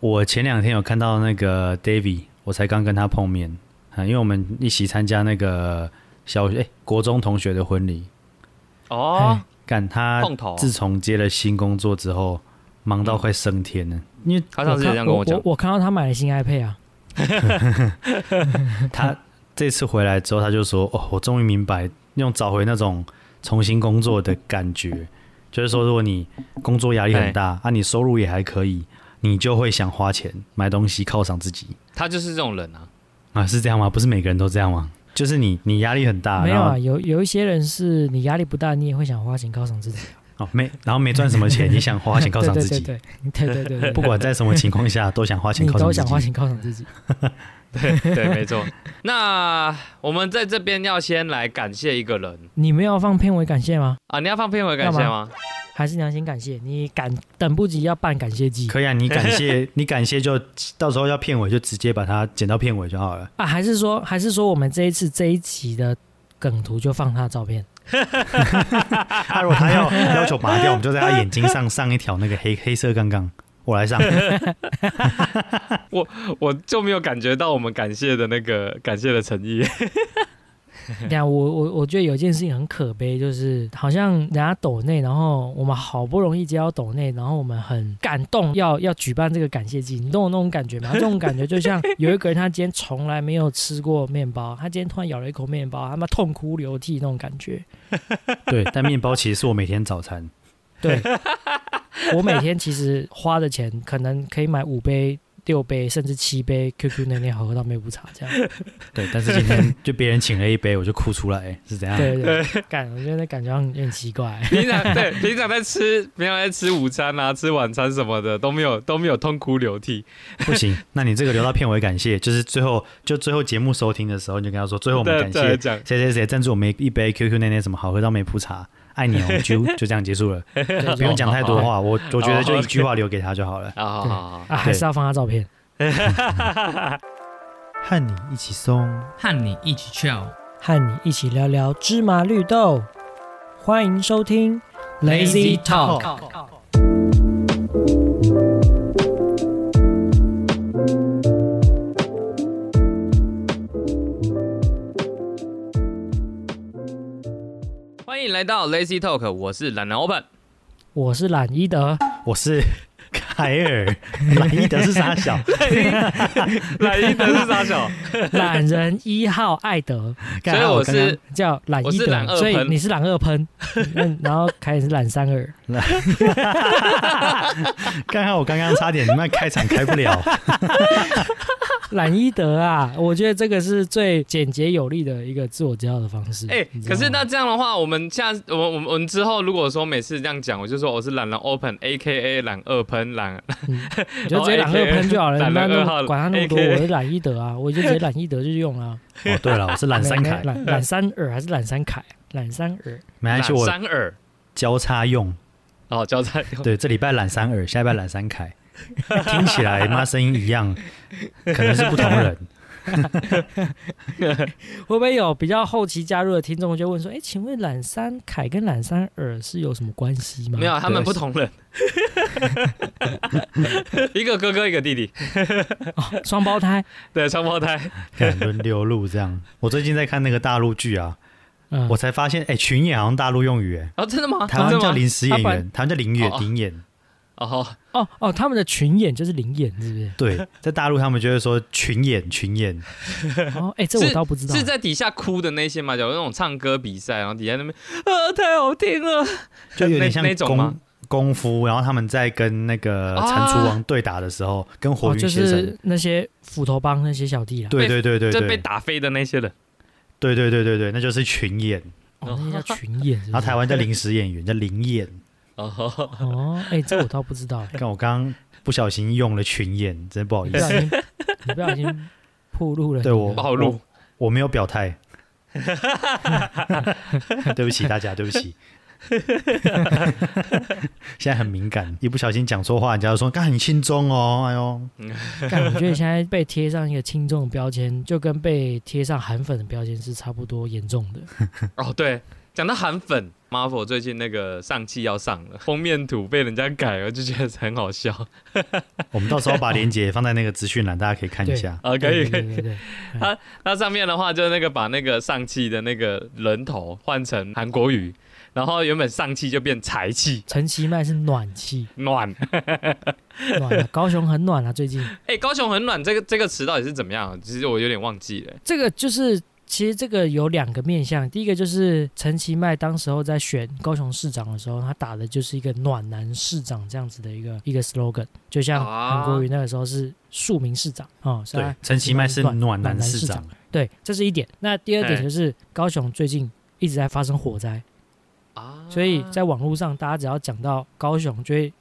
我前两天有看到那个 David，我才刚跟他碰面啊，因为我们一起参加那个小学、哎国中同学的婚礼。哦，干他自从接了新工作之后，忙到快升天了。因为他上次也这样跟我讲我，我看到他买了新 iPad 啊，他这次回来之后，他就说：“哦，我终于明白用找回那种重新工作的感觉。就是说，如果你工作压力很大，啊，你收入也还可以，你就会想花钱买东西犒赏自己他就是这种人啊。啊，是这样吗？不是每个人都这样吗？就是你你压力很大，没有啊，有有一些人是你压力不大，你也会想花钱犒赏自己啊，哦没，然后没赚什么钱，你想花钱犒赏自己，对对对对对对，不管在什么情况下都想花钱犒赏自己。都想花钱犒赏自己。对对，没错。那我们在这边要先来感谢一个人你们要放片尾感谢吗？啊，你要放片尾感谢干吗？还是你要先感谢？你赶等不及要办感谢祭可以啊，你感谢 你感谢就到时候要片尾就直接把它剪到片尾就好了。啊？还是说还是说我们这一次这一集的梗图就放他的照片？他如果他要要求拔掉，我们就在他眼睛上上一条那个黑黑色杠杠，我来上。我我就没有感觉到我们感谢的那个感谢的诚意。这样，我我我觉得有一件事情很可悲，就是好像人家抖内，然后我们好不容易接到抖内，然后我们很感动要要举办这个感谢祭，你懂我那种感觉吗？这种感觉就像有一个人他今天从来没有吃过面包，他今天突然咬了一口面包，他妈痛哭流涕那种感觉。对，但面包其实是我每天早餐。对，我每天其实花的钱可能可以买五杯、六杯，甚至七杯 QQ 奶奶好喝到妹不茶这样。对，但是今天就别人请了一杯，我就哭出来，是怎样？对对对，感我觉得那感觉好像有点奇怪。平常对平常在吃平常在吃午餐啊、吃晚餐什么的都没有都没有痛哭流涕。不行，那你这个留到片尾感谢，就是最后就最后节目收听的时候，你就跟他说，最后我们感谢谁谁谁赞助我们一杯 QQ 奶奶什么好喝到没铺茶，爱你哦，就就这样结束了，不用讲太多话，我我觉得就一句话留给他就好了。啊，好好好，啊，还是要放他照片。和你一起松，和你一起 chill。和你一起聊聊芝麻绿豆。欢迎收听 Lazy Talk 欢迎来到 Lazy Talk，我是懒人 Open。我是懒伊德，我是凯尔，懒伊德是傻小，懒一德是傻小？懒人一号艾德，所以我是叫懒伊德，二所以你是懒二喷，嗯，然后凯尔是懒三二，刚刚我刚刚差点那开场开不了，懒伊德啊，我觉得这个是最简洁有力的一个自我介绍的方式。哎、可是那这样的话，我们下我们我们我们之后如果说每次这样讲，我就说我是懒人 Open A K A 懒二喷懒，你就直接懒二喷就好了，懒你不要那人二号管他那么多，我是懒伊德啊，我就直接懒伊德就用了。哦，对了，我是懒三凯，懒懒三耳还是懒三凯？懒三耳。没关系，懒我三耳交叉用。哦，交叉用对，这礼拜懒三耳，下礼拜懒三凯，听起来妈声音一样，可能是不同人。会不会有比较后期加入的听众就问说：“哎，请问懒三凯跟懒三尔是有什么关系吗？”没有，他们不同人，一个哥哥一个弟弟，双胞胎。对，双胞胎。看轮流录这样。我最近在看那个大陆剧啊，嗯，我才发现，哎、群演好像大陆用语，哎，哦，真的吗？台湾叫临时演员，台湾叫临演哦哦演。哦，哦哦，他们的群演就是灵演，是不是？对，在大陆他们就会说群演群演，哦，哎，这我倒不知道。是在底下哭的那些吗？有那种唱歌比赛，然后底下那边啊，太好听了，就有点像那那种吗功功夫，然后他们在跟那个啊蟾蜍王对打的时候，跟火云邪神，是那些斧头帮那些小弟啊。对对对对就被，打飞的那些人。对对对对对，那就是群演。哦，那叫群演是是。然后台湾叫临时演员，叫临演。哦，哦，哎，这我倒不知道。看我刚刚不小心用了群演，真不好意思，你不小心暴露了。对我暴露。我没有表态，对不起大家，对不起。现在很敏感，一不小心讲错话，人家就说：“干很轻中哦，哎呦，干，我觉得现在被贴上一个轻重的标签，就跟被贴上韩粉的标签是差不多严重的。哦，对，这讲到韩粉，Marvel 最近那个上汽要上了，封面图被人家改了，就觉得很好笑。我们到时候把链接放在那个资讯栏，大家可以看一下。啊，可以可以。对对对，那上面的话就是那个把那个上汽的那个人头换成韩国语，然后原本上汽就变财气，陈其迈是暖气，暖。暖啊，高雄很暖啊，最近。哎，高雄很暖，这个这个词到底是怎么样？其实我有点忘记了。这个就是，其实这个有两个面向，第一个就是陈其迈当时候在选高雄市长的时候，他打的就是一个暖男市长这样子的一个一个 slogan，就像啊。韩国瑜那个时候是庶民市长哦，是对，陈其迈是暖男市市长，对，这是一点。那第二点哎就是高雄最近一直在发生火灾，啊。所以在网络上大家只要讲到高雄，就会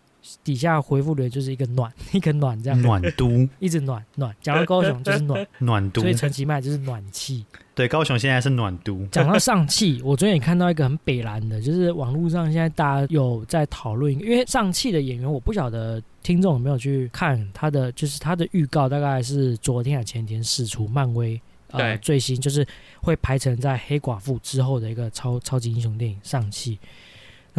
底下回复的就是一个暖，一个暖这样，暖都一直暖暖。讲到高雄就是暖，暖都所以，陈其迈就是暖气。对，高雄现在是暖都。讲到上汽，我昨天也看到一个很北蓝的，就是网络上现在大家有在讨论，因为上汽的演员，我不晓得听众有没有去看他的，就是他的预告，大概是昨天还前天释出，漫威呃最新就是会排成在黑寡妇之后的一个超超级英雄电影上汽。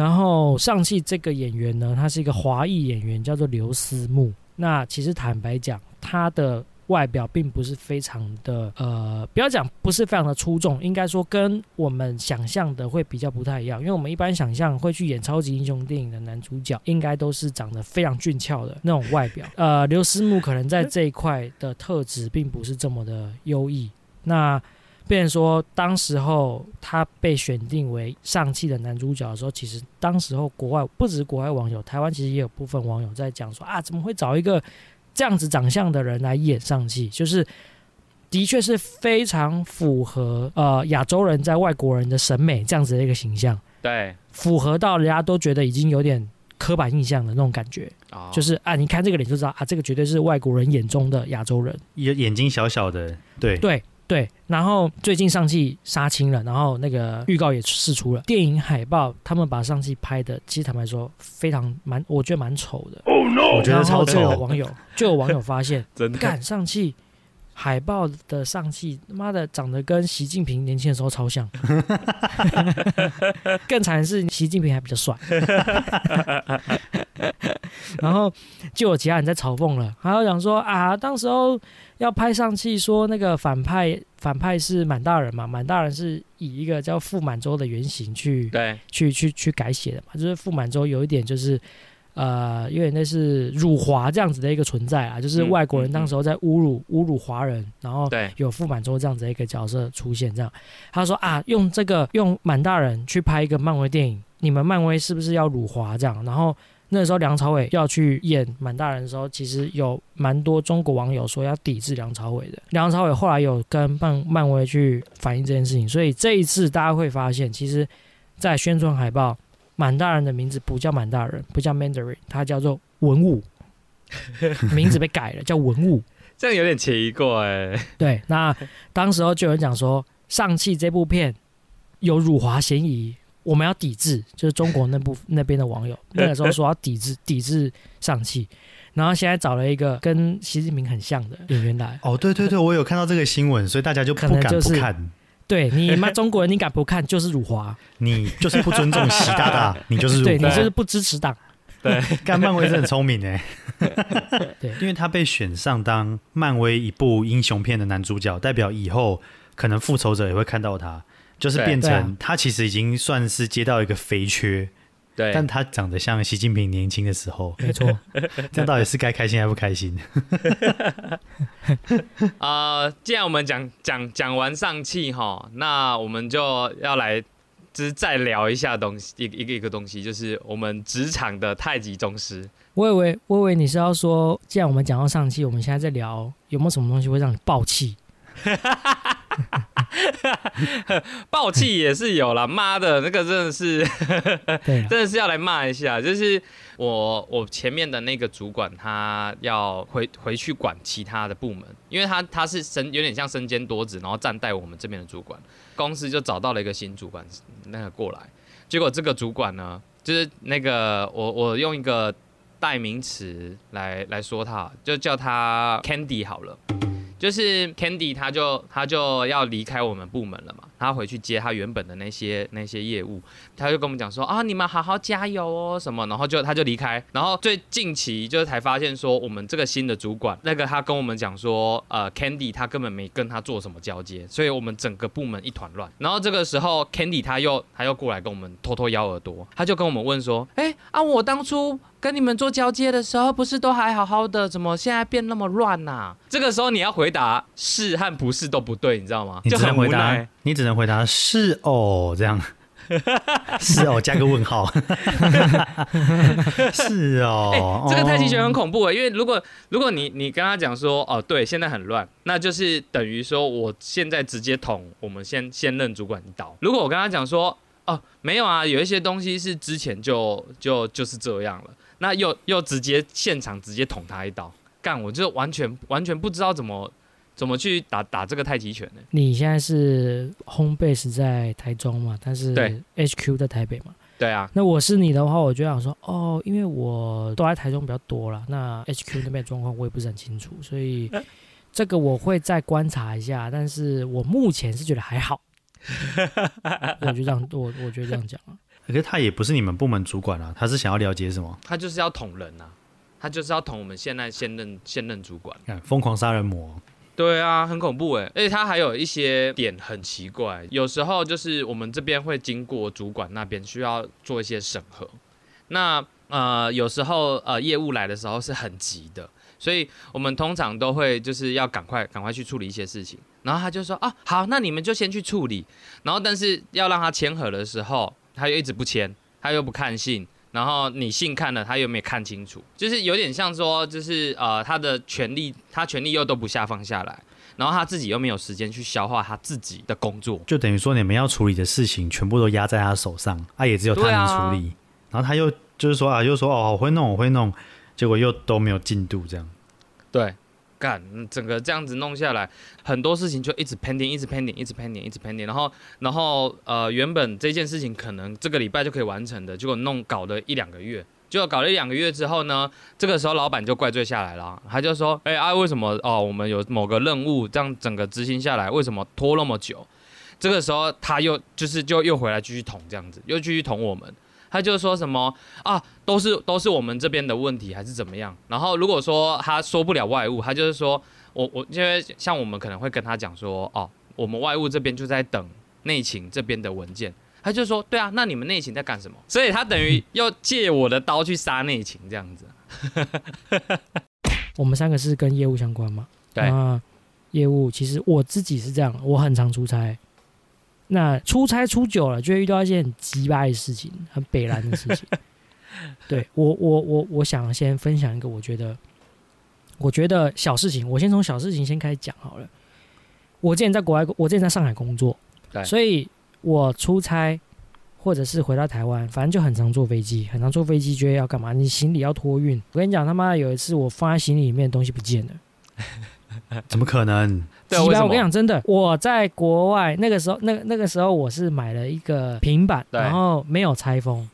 然后上汽这个演员呢，他是一个华裔演员，叫做刘思慕。那其实坦白讲，他的外表并不是非常的呃，不要讲不是非常的出众，应该说跟我们想象的会比较不太一样。因为我们一般想象会去演超级英雄电影的男主角，应该都是长得非常俊俏的那种外表。呃，刘思慕可能在这一块的特质并不是这么的优异。那变成说，当时候他被选定为上汽的男主角的时候，其实当时候国外不止国外网友，台湾其实也有部分网友在讲说啊，怎么会找一个这样子长相的人来演上汽？就是的确是非常符合呃亚洲人在外国人的审美这样子的一个形象，对，符合到人家都觉得已经有点刻板印象的那种感觉，哦就是啊，你看这个脸就知道啊，这个绝对是外国人眼中的亚洲人。眼眼睛小小的，对，对对，然后最近上汽杀青了，然后那个预告也释出了，电影海报他们把上汽拍的，其实坦白说非常蛮，我觉得蛮丑的。我觉得超丑。网友就有网友发现，真的干上汽海报的上汽，妈的长得跟习近平年轻的时候超像。更惨的是，习近平还比较帅。然后就有其他人在嘲讽了，还有讲说啊，当时候要拍上去，说那个反派反派是满大人嘛，满大人是以一个叫傅满洲的原型去对，去去去改写的嘛，就是傅满洲有一点就是。呃，有点类似辱华这样子的一个存在啊，就是嗯外国人嗯当时候在侮辱侮辱华人，然后对，有傅满洲这样子的一个角色出现，这样他说啊，用这个用满大人去拍一个漫威电影，你们漫威是不是要辱华这样？然后那时候梁朝伟要去演满大人的时候，其实有蛮多中国网友说要抵制梁朝伟的。梁朝伟后来有跟漫漫威去反映这件事情，所以这一次大家会发现，其实，在宣传海报，满大人的名字不叫满大人，不叫 Mandarin，他叫做文物，名字被改了，叫文物。这样有点奇怪。对，那当时候就有人讲说，上汽这部片有辱华嫌疑，我们要抵制，就是中国那部那边的网友 那个时候说要抵制抵制上汽，然后现在找了一个跟习近平很像的演员来，哦，对对对，我有看到这个新闻，所以大家就不敢不看。对你妈中国人你敢不看 就是辱华，你就是不尊重习大大，你就是对你就是不支持党，对。干漫威是很聪明哎，对。因为他被选上当漫威一部英雄片的男主角，代表以后可能复仇者也会看到他，就是变成他其实已经算是接到一个肥缺，对，但他长得像习近平年轻的时候，没错，这样到底是该开心还不开心？呃，既然我们讲讲讲完上汽哈，那我们就要来，就是再聊一下东西，一个一个一个东西，就是我们职场的太极宗师。我以为我以为你是要说，既然我们讲到上汽，我们现在在聊有没有什么东西会让你爆气？暴气也是有了，妈的，那个真的是，真的是要来骂一下，就是我我前面的那个主管，他要回回去管其他的部门，因为他他是身有点像身兼多职，然后暂代我们这边的主管，公司就找到了一个新主管那个过来，结果这个主管呢，就是那个我我用一个代名词来来说他，就叫他 Candy 好了。就是 Candy 他就他就要离开我们部门了嘛，他回去接他原本的那些那些业务，他就跟我们讲说啊，你们好好加油哦什么，然后就他就离开，然后最近期就是才发现说我们这个新的主管，那个他跟我们讲说，呃，Candy 他根本没跟他做什么交接，所以我们整个部门一团乱。然后这个时候 Candy 他又他又过来跟我们偷偷咬耳朵，他就跟我们问说，哎啊，我当初。跟你们做交接的时候，不是都还好好的，怎么现在变那么乱呐？这个时候你要回答是和不是都不对，你知道吗？你只能回答，你只能回答是哦，这样 是哦，加个问号，是哦。这个太极拳很恐怖啊，因为如果如果你你跟他讲说哦，对，现在很乱，那就是等于说我现在直接捅我们先先任主管一刀。如果我跟他讲说哦，没有啊，有一些东西是之前就就就是这样了。那又又直接现场直接捅他一刀，干我就完全完全不知道怎么怎么去打打这个太极拳呢？你现在是 home base 在台中嘛？但是 HQ 在台北嘛？对啊。那我是你的话，我就想说，哦，因为我都在台中比较多了，那 HQ 那边状况我也不是很清楚，所以这个我会再观察一下。但是我目前是觉得还好，我就这样，我我觉得这样讲啊。可是他也不是你们部门主管啊，他是想要了解什么？他就是要捅人啊，他就是要捅我们现在现任现任主管。看疯狂杀人魔，对啊，很恐怖哎！而且他还有一些点很奇怪，有时候就是我们这边会经过主管那边需要做一些审核，那呃有时候呃业务来的时候是很急的，所以我们通常都会就是要赶快赶快去处理一些事情。然后他就说啊好，那你们就先去处理。然后但是要让他签合的时候。他又一直不签，他又不看信，然后你信看了，他又没有看清楚，就是有点像说，就是呃，他的权利，他权利又都不下放下来，然后他自己又没有时间去消化他自己的工作，就等于说你们要处理的事情全部都压在他手上，啊，也只有他能处理，然后他又就是说啊，又说哦，我会弄，我会弄，结果又都没有进度，这样，对。干，整个这样子弄下来，很多事情就一直 pending，一直 pending，一直 pending，一直 pending。然后，然后，呃，原本这件事情可能这个礼拜就可以完成的，结果弄搞了一两个月。结果搞了一两个月之后呢，这个时候老板就怪罪下来了，他就说：“哎啊，为什么哦？我们有某个任务，这样整个执行下来，为什么拖那么久？”这个时候他又就是就又回来继续捅这样子，又继续捅我们。他就说什么啊，都是都是我们这边的问题，还是怎么样？然后如果说他说不了外务，他就是说我我因为像我们可能会跟他讲说，哦，我们外务这边就在等内勤这边的文件。他就说，对啊，那你们内勤在干什么？所以他等于要借我的刀去杀内勤这样子。我们三个是跟业务相关嘛？对啊，业务其实我自己是这样，我很常出差。那出差出久了，就会遇到一些很鸡巴的事情，很北蓝的事情。对我，我，我，我想先分享一个，我觉得，我觉得小事情，我先从小事情先开始讲好了。我之前在国外，我之前在上海工作，所以我出差或者是回到台湾，反正就很常坐飞机，很常坐飞机，觉得要干嘛？你行李要托运。我跟你讲，他妈有一次我放在行李里面的东西不见了。怎么可能？对，我跟你讲，真的，我在国外那个时候，那那个时候我是买了一个平板，然后没有拆封，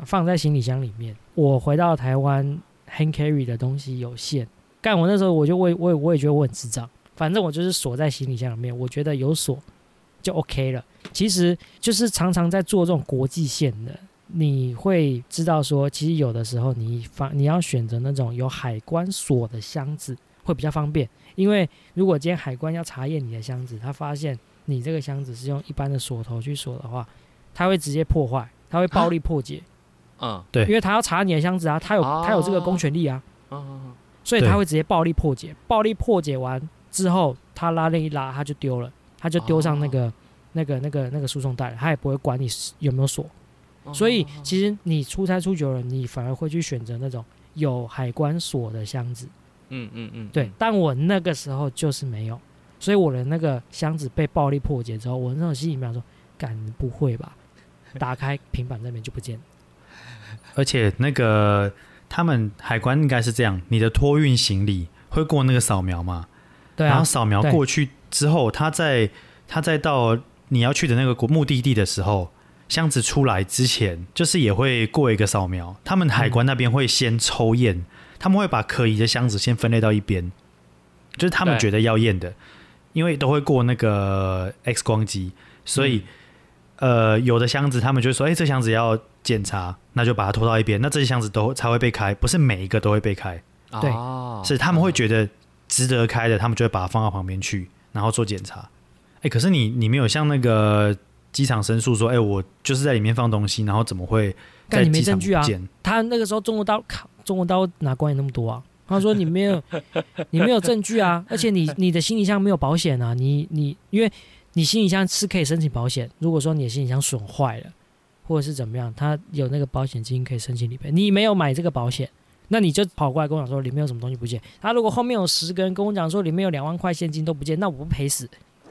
放在行李箱里面。我回到台湾，hand carry 的东西有限，干我那时候我就我我我也觉得我很智障，反正我就是锁在行李箱里面，我觉得有锁就 OK 了。其实就是常常在做这种国际线的，你会知道说，其实有的时候你放你要选择那种有海关锁的箱子会比较方便。因为如果今天海关要查验你的箱子，他发现你这个箱子是用一般的锁头去锁的话，他会直接破坏，他会暴力破解。嗯，对，因为他要查你的箱子啊，他有他有这个公权力啊。嗯所以他会直接暴力破解，暴力破解完之后，他拉链一拉，他就丢了，他就丢上那个那个那个那个输送带了，他也不会管你有没有锁。所以其实你出差出久了，你反而会去选择那种有海关锁的箱子。嗯嗯嗯，对，但我那个时候就是没有，所以我的那个箱子被暴力破解之后，我那种心里面说：“敢不会吧？”打开 平板那边就不见。而且那个他们海关应该是这样，你的托运行李会过那个扫描嘛？对啊。然后扫描过去之后，他在他在到你要去的那个目的地的时候，箱子出来之前，就是也会过一个扫描。他们海关那边会先抽验。他们会把可疑的箱子先分类到一边，就是他们觉得要验的，因为都会过那个 X 光机，所以、呃有的箱子他们就说，哎、这箱子要检查，那就把它拖到一边，那这些箱子都才会被开，不是每一个都会被开，对哦是他们会觉得值得开的，他们就会把它放到旁边去，然后做检查。哎、可是你你没有像那个机场申诉说，哎、我就是在里面放东西，然后怎么会干你没在机场证据啊不见？他那个时候中国刀，靠，中国刀哪管你那么多啊？他说你没有，你没有证据啊，而且你 你的行李箱没有保险啊，你你因为你行李箱是可以申请保险，如果说你的行李箱损坏了或者是怎么样，他有那个保险金可以申请理赔。你没有买这个保险，那你就跑过来跟我讲说里面有什么东西不见。他如果后面有十个人跟我讲说里面有两万块现金都不见，那我不赔死？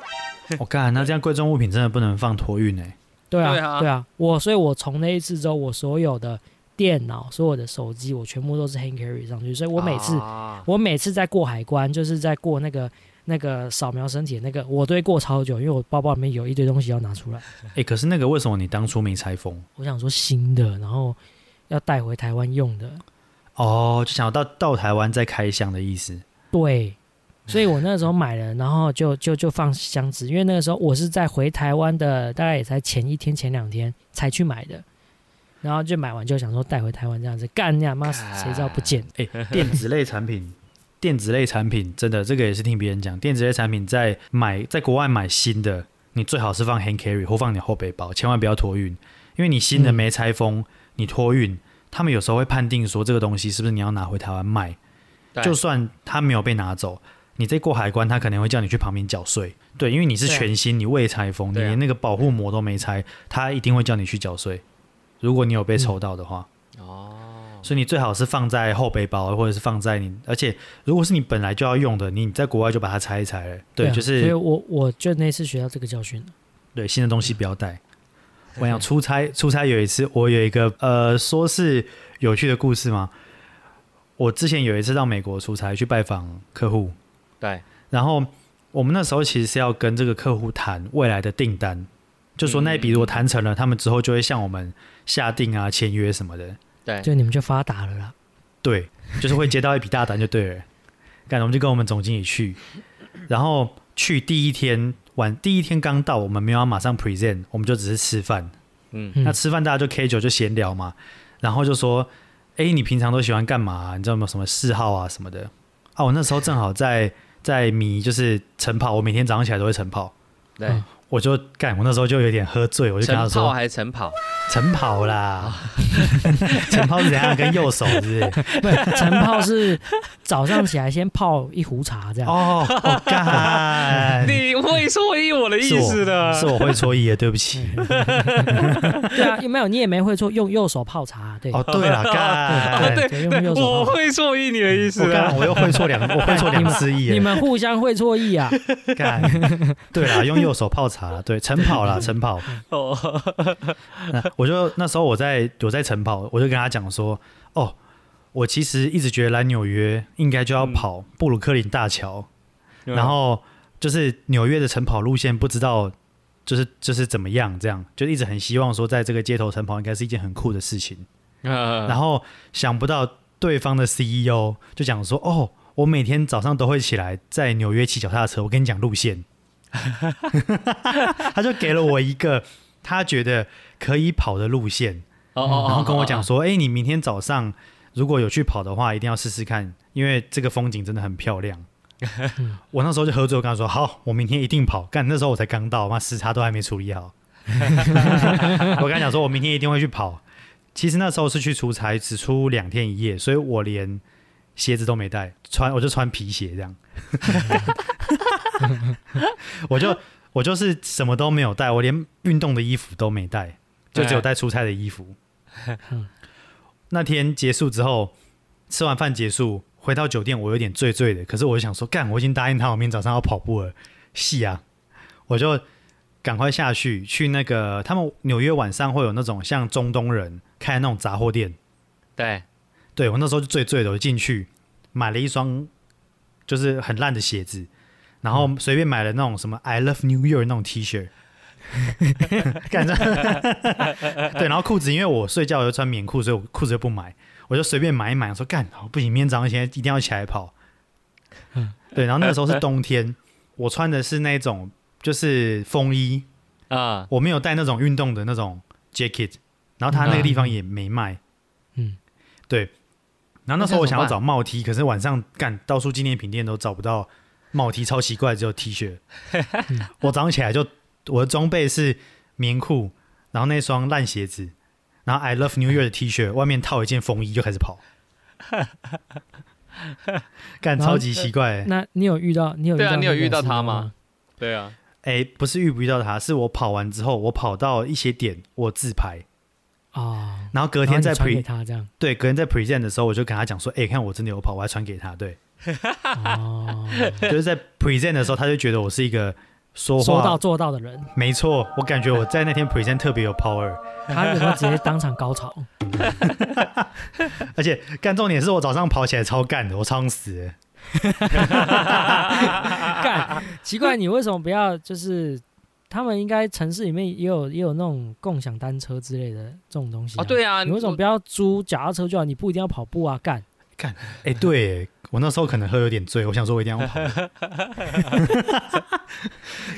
我干、那这样贵重物品真的不能放托运哎。对啊，对啊对啊，我所以，我从那一次之后，我所有的电脑、所有的手机，我全部都是 hand carry 上去，所以我每次、啊我每次在过海关，就是在过那个那个扫描身体的那个，我都会过超久，因为我包包里面有一堆东西要拿出来。哎、可是那个为什么你当初没拆封？我想说新的，然后要带回台湾用的，哦，就想要到到台湾再开箱的意思。对，所以我那时候买了，然后就就就放箱子，因为那个时候我是在回台湾的，大概也才前一天前两天才去买的，然后就买完就想说带回台湾这样子干呀妈，谁知道不见？哎、电子类产品，电子类产品真的这个也是听别人讲，电子类产品在买在国外买新的，你最好是放 hand carry 或放你后背包，千万不要托运，因为你新的嗯没拆封，你托运，他们有时候会判定说这个东西是不是你要拿回台湾卖，就算他没有被拿走。你再过海关，他可能会叫你去旁边缴税。对，因为你是全新，你未拆封，你连那个保护膜都没拆，他一定会叫你去缴税。如果你有被抽到的话，哦，所以你最好是放在后背包，或者是放在你，而且如果是你本来就要用的，你在国外就把它拆一拆了。对，啊所以就是我我就那次学到这个教训了。对新的东西不要带。我想出差，出差有一次，我有一个呃，说是有趣的故事吗？我之前有一次到美国出差去拜访客户，对，然后我们那时候其实是要跟这个客户谈未来的订单，就说那一笔如果谈成了，他们之后就会向我们下定啊、签约什么的。对，就你们就发达了啦。对，就是会接到一笔大单就对了。干，我们就跟我们总经理去，然后去第一天晚第一天刚到，我们没有要马上 present，我们就只是吃饭。嗯，嗯那吃饭大家就 K 酒就闲聊嘛，然后就说，哎，你平常都喜欢干嘛、你知道有没有什么嗜好啊什么的？啊，我那时候正好在在迷就是晨跑，我每天早上起来都会晨跑，对，嗯我就干，我那时候就有点喝醉，我就跟他说晨跑还是晨跑？晨跑啦，晨跑是怎样跟右手是不是？不是晨泡是早上起来先泡一壶茶这样。哦，哦干，你会错意我的意思的，是我会错意的，对不起。对啊，有没有你也没会错，用右手泡茶。对，哦，对了，干，对对，用右手泡。我会错意你的意思我干，啊。我又会错两，我会错两次意耶。你们互相会错意啊？干，对啦，用右手泡茶，对，晨跑啦，晨跑。哦，我就那时候我在我在晨跑，我就跟他讲说，哦，我其实一直觉得来纽约应该就要跑布鲁克林大桥，然后就是纽约的晨跑路线不知道就是就是怎么样，这样就一直很希望说在这个街头晨跑应该是一件很酷的事情。嗯，然后想不到对方的 CEO 就讲说：“哦，我每天早上都会起来在纽约骑脚踏车，我跟你讲路线。” 他就给了我一个他觉得可以跑的路线，哦哦，然后跟我讲说：“哎、你明天早上如果有去跑的话，一定要试试看，因为这个风景真的很漂亮。”我那时候就喝醉，我跟他说：“好，我明天一定跑。”干，那时候我才刚到，妈时差都还没处理好。我跟他讲说，我明天一定会去跑。其实那时候是去出差，只出两天一夜，所以我连鞋子都没带，穿我就穿皮鞋这样。我就我就是什么都没有带，我连运动的衣服都没带，就只有带出差的衣服。那天结束之后，吃完饭结束，回到酒店，我有点醉醉的，可是我就想说，干，我已经答应他，我明天早上要跑步了，戏啊，我就赶快下去去那个他们纽约晚上会有那种像中东人开的那种杂货店，对，对我那时候就醉醉的，我就进去买了一双就是很烂的鞋子，然后随便买了那种什么 I love New York 那种 T 恤，干这 对，然后裤子因为我睡觉我就穿棉裤，所以我裤子就不买，我就随便买一买，说干不行，明天早上起来一定要起来跑。对，然后那个时候是冬天，我穿的是那种就是风衣，啊，我没有带那种运动的那种 jacket，然后他那个地方也没卖，嗯，对。然后那时候我想要找帽 T，可是晚上干到处纪念品店都找不到帽 T，超奇怪，只有 T 恤。我早上起来就我的装备是棉裤，然后那双烂鞋子，然后 I love New Year 的 T 恤，外面套一件风衣就开始跑，干然后超级奇怪、欸。那你有遇到你有对啊你有遇到他吗？对啊，哎、不是遇不遇到他，是我跑完之后，我跑到一些点，我自拍，哦，然后隔天在然后你传给 pre 他这样对，隔天在 present 的时候，我就跟他讲说，哎、看我真的有跑，我还传给他，对，哦，就是在 present 的时候，他就觉得我是一个说话说到，做到的人，没错，我感觉我在那天 present 特别有 power，他有没有直接当场高潮？而且干重点是我早上跑起来超干的，我超死。干，奇怪，你为什么不要就是？他们应该城市里面也有也有那种共享单车之类的这种东西哦，对啊，你为什么不要租脚踏车就好？你不一定要跑步啊，干！哎、对我那时候可能喝有点醉，我想说我一定要跑，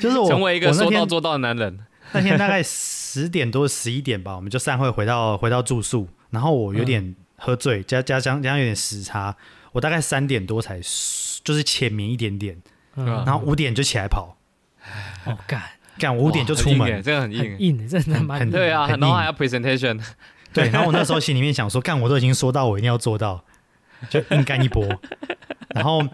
就是我成为一个说到做到的男人？那天大概十点多十一点吧，我们就散会回到回到住宿，然后我有点喝醉，加加上加上有点时差，我大概三点多才就是浅眠一点点，然后五点就起来跑，哦干，干我五点就出门，这个很硬很。硬，真的蛮对啊，然后还要。presentation，对，然后我那时候心里面想说，干我都已经说到，我一定要做到，就硬干一波。然后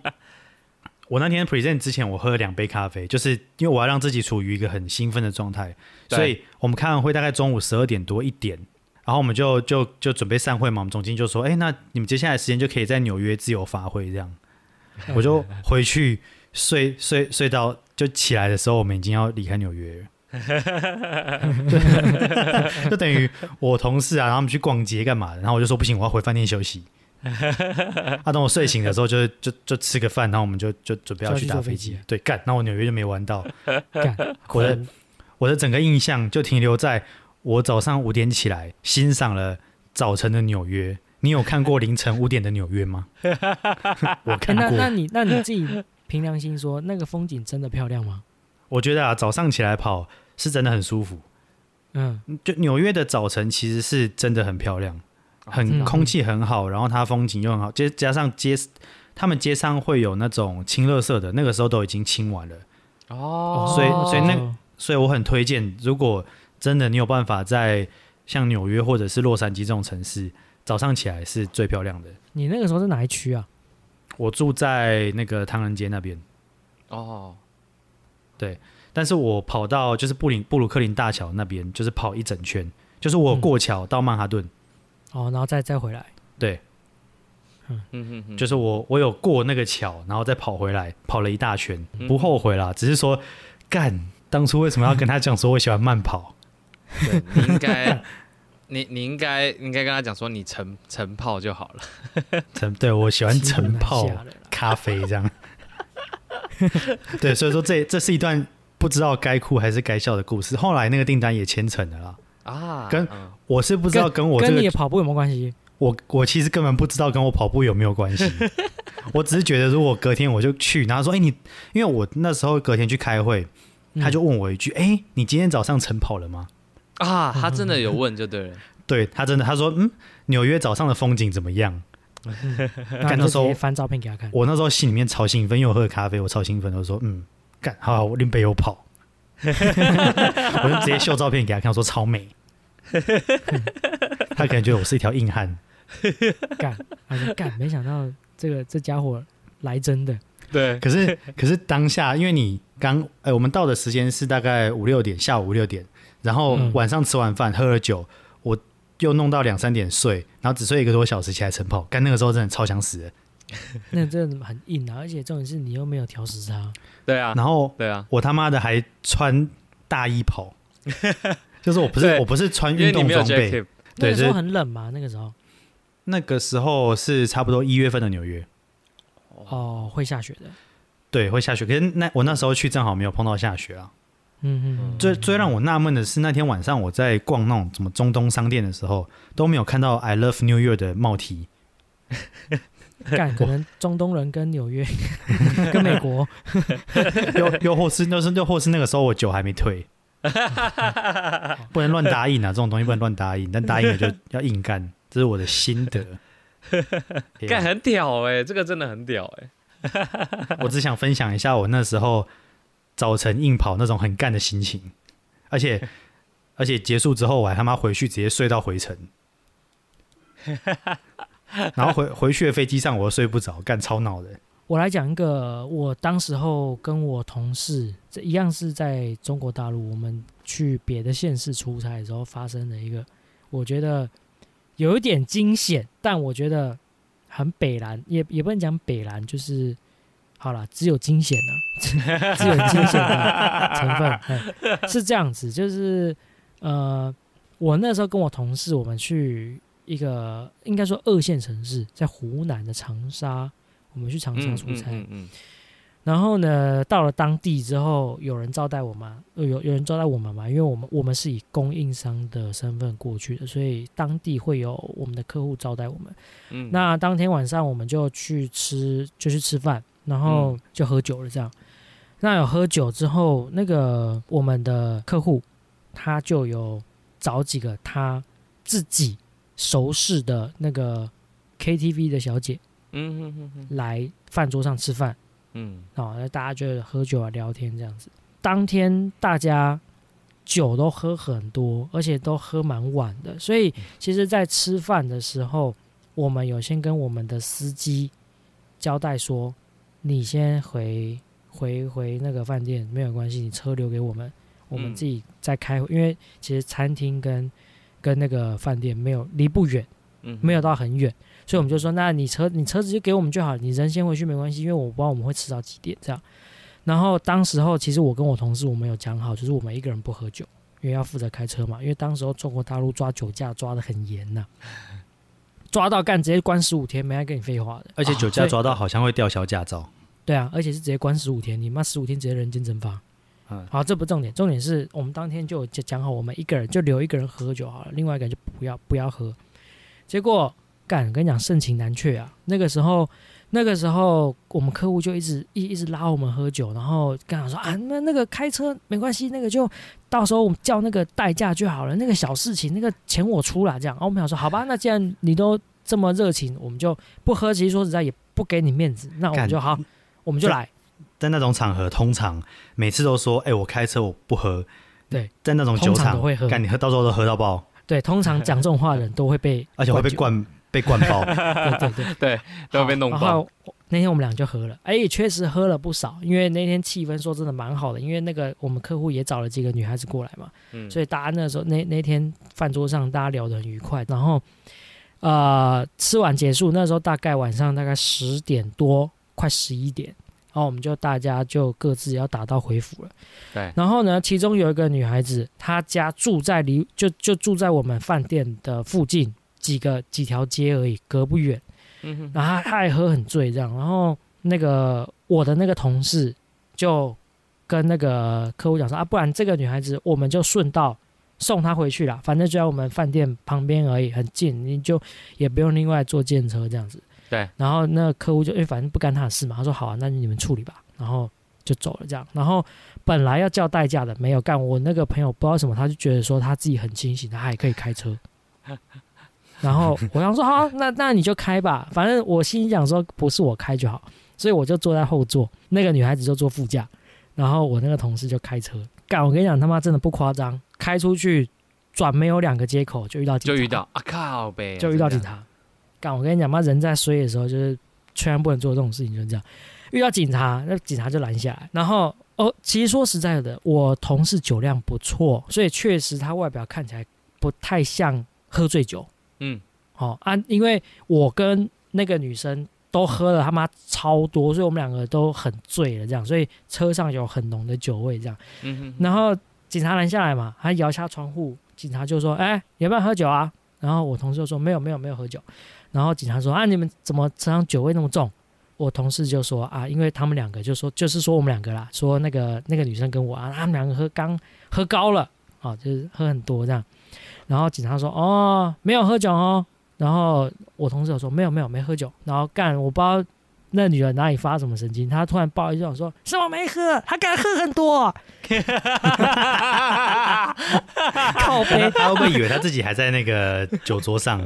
我那天 present 之前，我喝了两杯咖啡，就是因为我要让自己处于一个很兴奋的状态，所以我们开完会大概中午十二点多一点，然后我们就就就准备散会嘛。我们总经理就说：“哎、那你们接下来时间就可以在纽约自由发挥这样。”我就回去睡睡睡到就起来的时候，我们已经要离开纽约了。就 就等于我同事啊，然后他们去逛街干嘛的，然后我就说不行，我要回饭店休息。啊，等我睡醒的时候就，就就吃个饭，然后我们就就准备要去打飞机。机对，干，那我纽约就没玩到。干，我的我的整个印象就停留在我早上五点起来欣赏了早晨的纽约。你有看过凌晨五点的纽约吗？我哎看过。那那你那你自己凭良心说，那个风景真的漂亮吗？我觉得啊，早上起来跑是真的很舒服。嗯，就纽约的早晨其实是真的很漂亮，很嗯。空气很好，然后它风景又很好，加加上街他们街上会有那种清垃圾的，那个时候都已经清完了，哦。所以所以那哦。所以我很推荐，如果真的你有办法在像纽约或者是洛杉矶这种城市，早上起来是最漂亮的。你那个时候是哪一区啊？我住在那个唐人街那边，哦，对但是我跑到就是布林布鲁克林大桥那边，就是跑一整圈，就是我过桥到曼哈顿，哦，然后再再回来。对，嗯嗯嗯，就是我我有过那个桥，然后再跑回来，跑了一大圈，嗯不后悔啦，只是说干当初为什么要跟他讲说我喜欢慢跑？对你应该，你你应该应该跟他讲说你晨晨泡就好了。晨对我喜欢晨泡咖啡这样。对，所以说这这是一段不知道该哭还是该笑的故事。后来那个订单也签成了啦，啊，跟嗯我是不知道跟我这跟你的个跑步有没有关系？我我其实根本不知道跟我跑步有没有关系，我只是觉得如果隔天我就去，然后说哎、你，因为我那时候隔天去开会，嗯他就问我一句，哎、你今天早上晨跑了吗？啊，他真的有问就对了。对他真的，他说嗯，纽约早上的风景怎么样？那时候翻照片给他看。我那时候心里面超兴奋，因为我喝了咖啡，我超兴奋，我说嗯，干好好，我拎杯有跑，我就直接秀照片给他看，我说超美。他可能觉得我是一条硬汉，干，他说干，没想到这个这家伙来真的。对，可是 可是当下，因为你刚呃，我们到的时间是大概五六点，下午五六点，然后嗯。晚上吃完饭喝了酒，我又弄到两三点睡，然后只睡一个多小时起来晨跑，干那个时候真的超想死的。那真的很硬啊，而且重点是你又没有调时差，对啊，然后对啊，我他妈的还穿大衣跑，就是我不是我不是穿运动装备对，那个时候很冷嘛，那个时候那个时候是差不多一月份的纽约，哦会下雪的。对，会下雪。可是那我那时候去正好没有碰到下雪啊。嗯嗯嗯，最最让我纳闷的是，那天晚上我在逛那种什么中东商店的时候，都没有看到 I Love New Year 的帽 T。干可能中东人跟纽约 跟美国，又又或是那是又或是那个时候我酒还没退，不能乱答应啊，这种东西不能乱答应，但答应了就要硬干，这是我的心得。干很屌哎、这个真的很屌哎、我只想分享一下我那时候早晨硬跑那种很干的心情，而且而且结束之后我还他妈回去直接睡到回程，然后回回去的飞机上我又睡不着，干超闹的。我来讲一个，我当时候跟我同事，这一样是在中国大陆，我们去别的县市出差的时候发生的一个，我觉得有一点惊险，但我觉得很北蓝，也也不能讲北蓝，就是好了，只有惊险呢、只有惊险的成分、嗯是这样子，就是呃，我那时候跟我同事，我们去一个应该说二线城市，在湖南的长沙。我们去长沙出差，嗯嗯然后呢，到了当地之后，有人招待我们，呃有有人招待我们嘛？因为我们我们是以供应商的身份过去的，所以当地会有我们的客户招待我们。嗯那当天晚上我们就去吃，就去吃饭，然后就喝酒了。这样，那有喝酒之后，那个我们的客户他就有找几个他自己熟识的那个 KTV 的小姐嗯嗯嗯嗯来饭桌上吃饭。嗯哦，那大家就喝酒啊、聊天这样子。当天大家酒都喝很多，而且都喝蛮晚的，所以其实，在吃饭的时候，我们有先跟我们的司机交代说，你先回回回那个饭店没有关系，你车留给我们，我们嗯自己再开。因为其实餐厅跟跟那个饭店没有离不远。嗯，没有到很远，所以我们就说，那你车你车子就给我们就好，你人先回去没关系，因为我不知道我们会迟到几点这样。然后当时候其实我跟我同事我们有讲好，就是我们一个人不喝酒，因为要负责开车嘛，因为当时候中国大陆抓酒驾抓的很严呐、抓到干直接关十五天，没人跟你废话的。而且酒驾抓到好像会吊销驾照。对啊，而且是直接关十五天，你妈十五天直接人间蒸发。嗯好，这不重点，重点是我们当天就讲讲好，我们一个人就留一个人喝酒好了，另外一个人就不要不要喝。结果干，跟你讲盛情难却啊！那个时候，那个时候我们客户就一直一一直拉我们喝酒，然后跟他说啊，那那个开车没关系，那个就到时候我们叫那个代驾就好了，那个小事情那个钱我出啦，这样。然后我们想说，好吧，那既然你都这么热情，我们就不喝。其实说实在也不给你面子，那我们就好，我们就来。在那种场合，通常每次都说：“哎、我开车我不喝。”对，在那种酒场会喝干你喝到时候都喝到爆，对，通常讲这种话的人都会被，而且会被。灌被灌爆。对 对对，对，都被弄爆。好然后那天我们俩就喝了，哎，也确实喝了不少，因为那天气氛说真的蛮好的，因为那个我们客户也找了几个女孩子过来嘛，嗯，所以大家那时候那那天饭桌上大家聊得很愉快，然后呃吃完结束，那时候大概晚上大概十点多，快十一点。然后我们就大家就各自要打道回府了。对然后呢，其中有一个女孩子，她家住在离就就住在我们饭店的附近几个几条街而已，隔不远。然后她她还喝很醉这样，然后那个我的那个同事就跟那个客户讲说啊，不然这个女孩子我们就顺道送她回去啦，反正就在我们饭店旁边而已，很近，你就也不用另外坐电车这样子。对，然后那个客户就因为反正不干他的事嘛，他说好啊，那你们处理吧，然后就走了这样。然后本来要叫代驾的没有干，我那个朋友不知道什么，他就觉得说他自己很清醒，他还可以开车。然后我想说好，那那你就开吧，反正我心里想说不是我开就好，所以我就坐在后座，那个女孩子就坐副驾，然后我那个同事就开车。干，我跟你讲，他妈真的不夸张，开出去转没有两个街口就遇到警察，就遇到啊靠呗，就遇到警察。干，我跟你讲妈，人在衰的时候，就是千万不能做这种事情，就是这样。遇到警察，那警察就拦下来。然后哦，其实说实在的，我同事酒量不错，所以确实他外表看起来不太像喝醉酒。嗯，哦啊，因为我跟那个女生都喝了他妈超多，所以我们两个都很醉了，这样，所以车上有很浓的酒味，这样。嗯哼，然后警察拦下来嘛，他摇下窗户，警察就说：“哎、有没有喝酒啊？”然后我同事就说：“没有，没有，没有喝酒。”然后警察说：“啊，你们怎么车上酒味那么重？”我同事就说：“啊，因为他们两个就说，就是说我们两个啦，说那个那个女生跟我啊，他们两个喝刚喝高了，啊，就是喝很多这样。”然后警察说：“哦，没有喝酒哦。”然后我同事有说没有没有没喝酒，然后干我不知道那女的哪里发什么神经，她突然爆一句我说是我没喝，她敢喝很多，靠背，他会不会以为他自己还在那个酒桌上？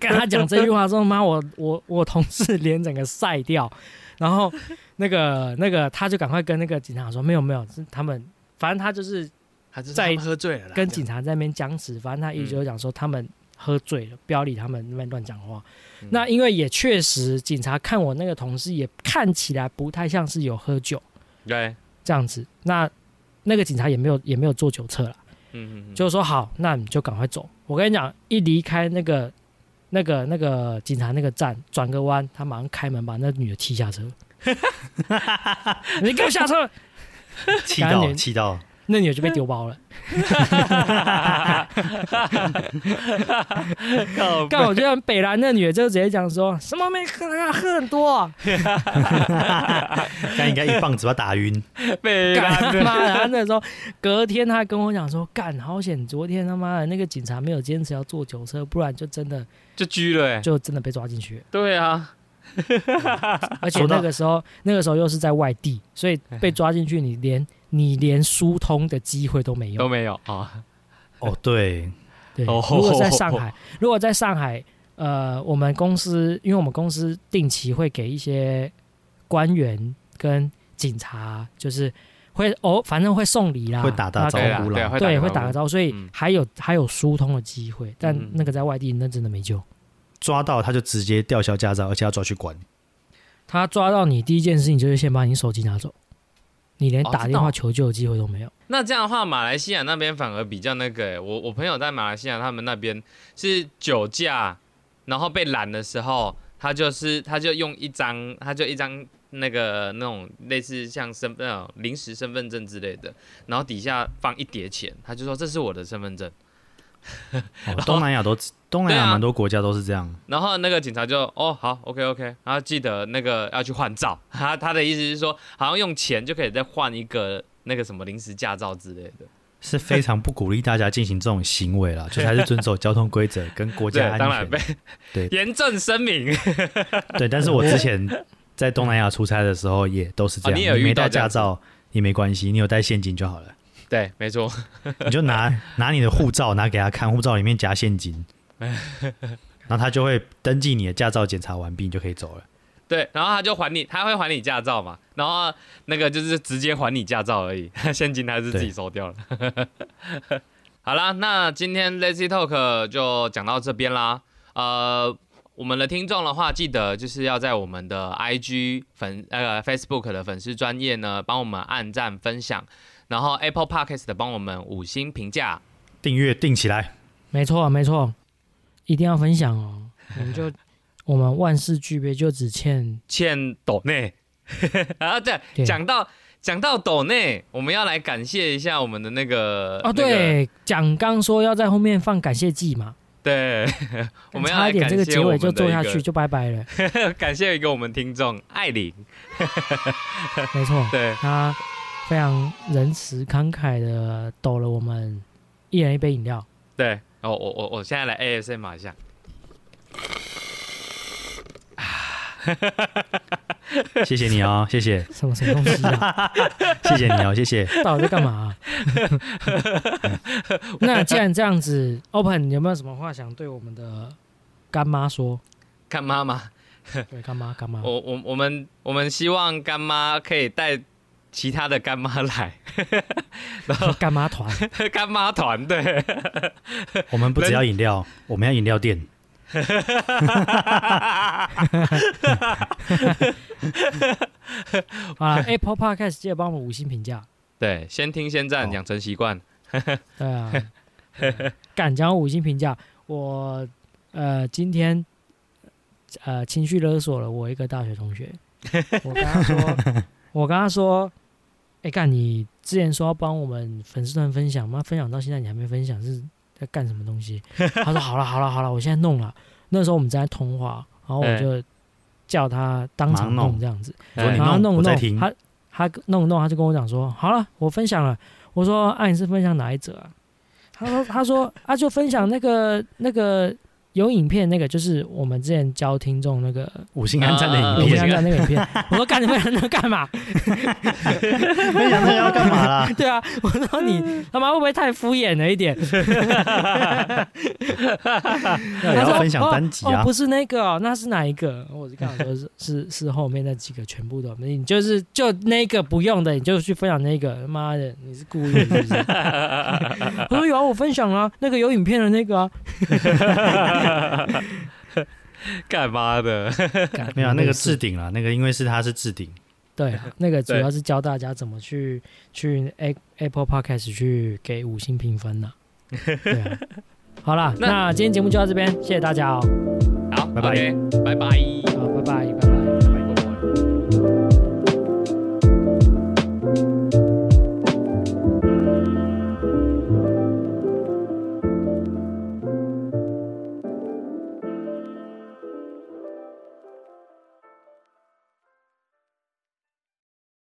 跟他讲这句话之后，妈我我我同事脸整个晒掉，然后那个那个他就赶快跟那个警察说没有没有，是他们反正他就是还是在喝醉了，跟警察在那边僵持，反正他一直讲说他们喝醉了，不要理他们那边乱讲话。嗯那因为也确实，警察看我那个同事也看起来不太像是有喝酒对，这样子，那那个警察也没有也没有做酒测了，嗯嗯嗯，就说好，那你就赶快走。我跟你讲，一离开那个那个那个警察那个站，转个弯，他马上开门把那女的踢下车。你给我下车！气到气到，那女的就被丢包了。靠 干，我觉得北兰那女的就直接讲说什么没喝啊，喝很多、啊，但应该一棒子把他打晕。被干的！他那时候隔天他还跟我讲说，干好险，昨天他妈的那个警察没有坚持要坐酒车，不然就真的就拘了哎，就真的被抓进去。对啊，而且那个时候那个时候又是在外地，所以被抓进去，你连你连疏通的机会都没有。都。没有啊，哦，对，对，哦。如果在上海，如果在上海，呃，我们公司，因为我们公司定期会给一些官员跟警察，就是会哦，反正会送礼啦，会打打招呼啦。对会打个招呼，所以嗯。还有还有疏通的机会，但嗯那个在外地那真的没救。抓到他就直接吊销驾照，而且要抓去关。他抓到你第一件事情就是先把你手机拿走，你连打电话求救的机会都没有。那这样的话，马来西亚那边反而比较那个欸，我我朋友在马来西亚，他们那边是酒驾，然后被拦的时候，他就是他就用一张，他就一张那个那种类似像身那种临时身份证之类的，然后底下放一叠钱，他就说这是我的身份证，哦，东南亚都东南亚蛮多国家都是这样。然后那个警察就哦好 OK OK，然后记得那个要去换照，他他的意思是说，好像用钱就可以再换一个那个什么临时驾照之类的。是非常不鼓励大家进行这种行为啦，就是还是遵守交通规则跟国家，安当然被全。对严正声明。对，但是我之前在东南亚出差的时候也都是这样，哦你有遇没带到这样子驾照也没关系，你有带现金就好了，对，没错，你就拿拿你的护照拿给他看，护照里面夹现金，然后他就会登记你的驾照，检查完毕，你就可以走了。对，然后他就还你，他会还你驾照嘛，然后那个就是直接还你驾照而已，现金他是自己收掉了。好啦，那今天 Lazy Talk 就讲到这边啦。呃，我们的听众的话，记得就是要在我们的 IG 粉呃 Facebook 的粉丝专业呢，帮我们按赞分享，然后 Apple Podcast 帮我们五星评价。订阅订起来，没错，没错，一定要分享哦。我们就 我们万事俱备，就只欠欠抖内。啊，对，对讲到讲到抖内，我们要来感谢一下我们的那个哦。那个对，蒋刚说要在后面放感谢祭嘛，对，我们要差一点来感这个结尾就做下去，就拜拜了。感谢一个我们听众艾琳，没错，对，他非常仁慈慷慨的抖了我们一人一杯饮料。对，哦，我我我现在来 ASMR 一下，谢谢你哦，谢谢，什么什么东西啊？谢谢你哦，谢谢。到底在干嘛、那既然这样子，Open 有没有什么话想对我们的干妈说？干妈吗，对，干妈，干妈，我我我们我们希望干妈可以带其他的干妈来，然后干妈团，干妈团对，我们不只要饮料，我们要饮料店。啊，Apple Podcast 记得帮我们五星评价。对，先听先赞，哦养成习惯，对啊，敢讲五星评价，我呃今天呃情绪勒索了我一个大学同学，我跟他说，我跟他说，哎、干你之前说要帮我们粉丝团分享，妈分享到现在你还没分享，是在干什么东西？他说好了好了好了，我现在弄了。那时候我们正在通话，然后我哎就叫他当场弄弄这样子，然后弄，弄。他他弄一弄，他就跟我讲说，好了，我分享了。我说，啊，你是分享哪一则啊？他说，他说啊，就分享那个那个有影片那个，就是我们之前教听众那个五星安赞的啊影片我们，看那个影片，我说干你们那干嘛？分享这个要干嘛啦？对啊，我说你他妈会不会太敷衍了一点？他说要分享单集啊哦哦，不是那个、哦，那是哪一个？我就跟他说是是是后面那几个全部都，你就是就那个不用的，你就去分享那个。妈的，你是故意的是不是？我说有啊，我分享了啊、那个有影片的那个啊。干嘛的？干 没有啊那个置顶了，那个因为是他是置顶，对啊，那个主要是教大家怎么去去 A Apple Podcast 去给五星评分呢、对啊，好啦，那那今天节目就到这边，谢谢大家哦。好，拜拜。拜拜，好拜拜。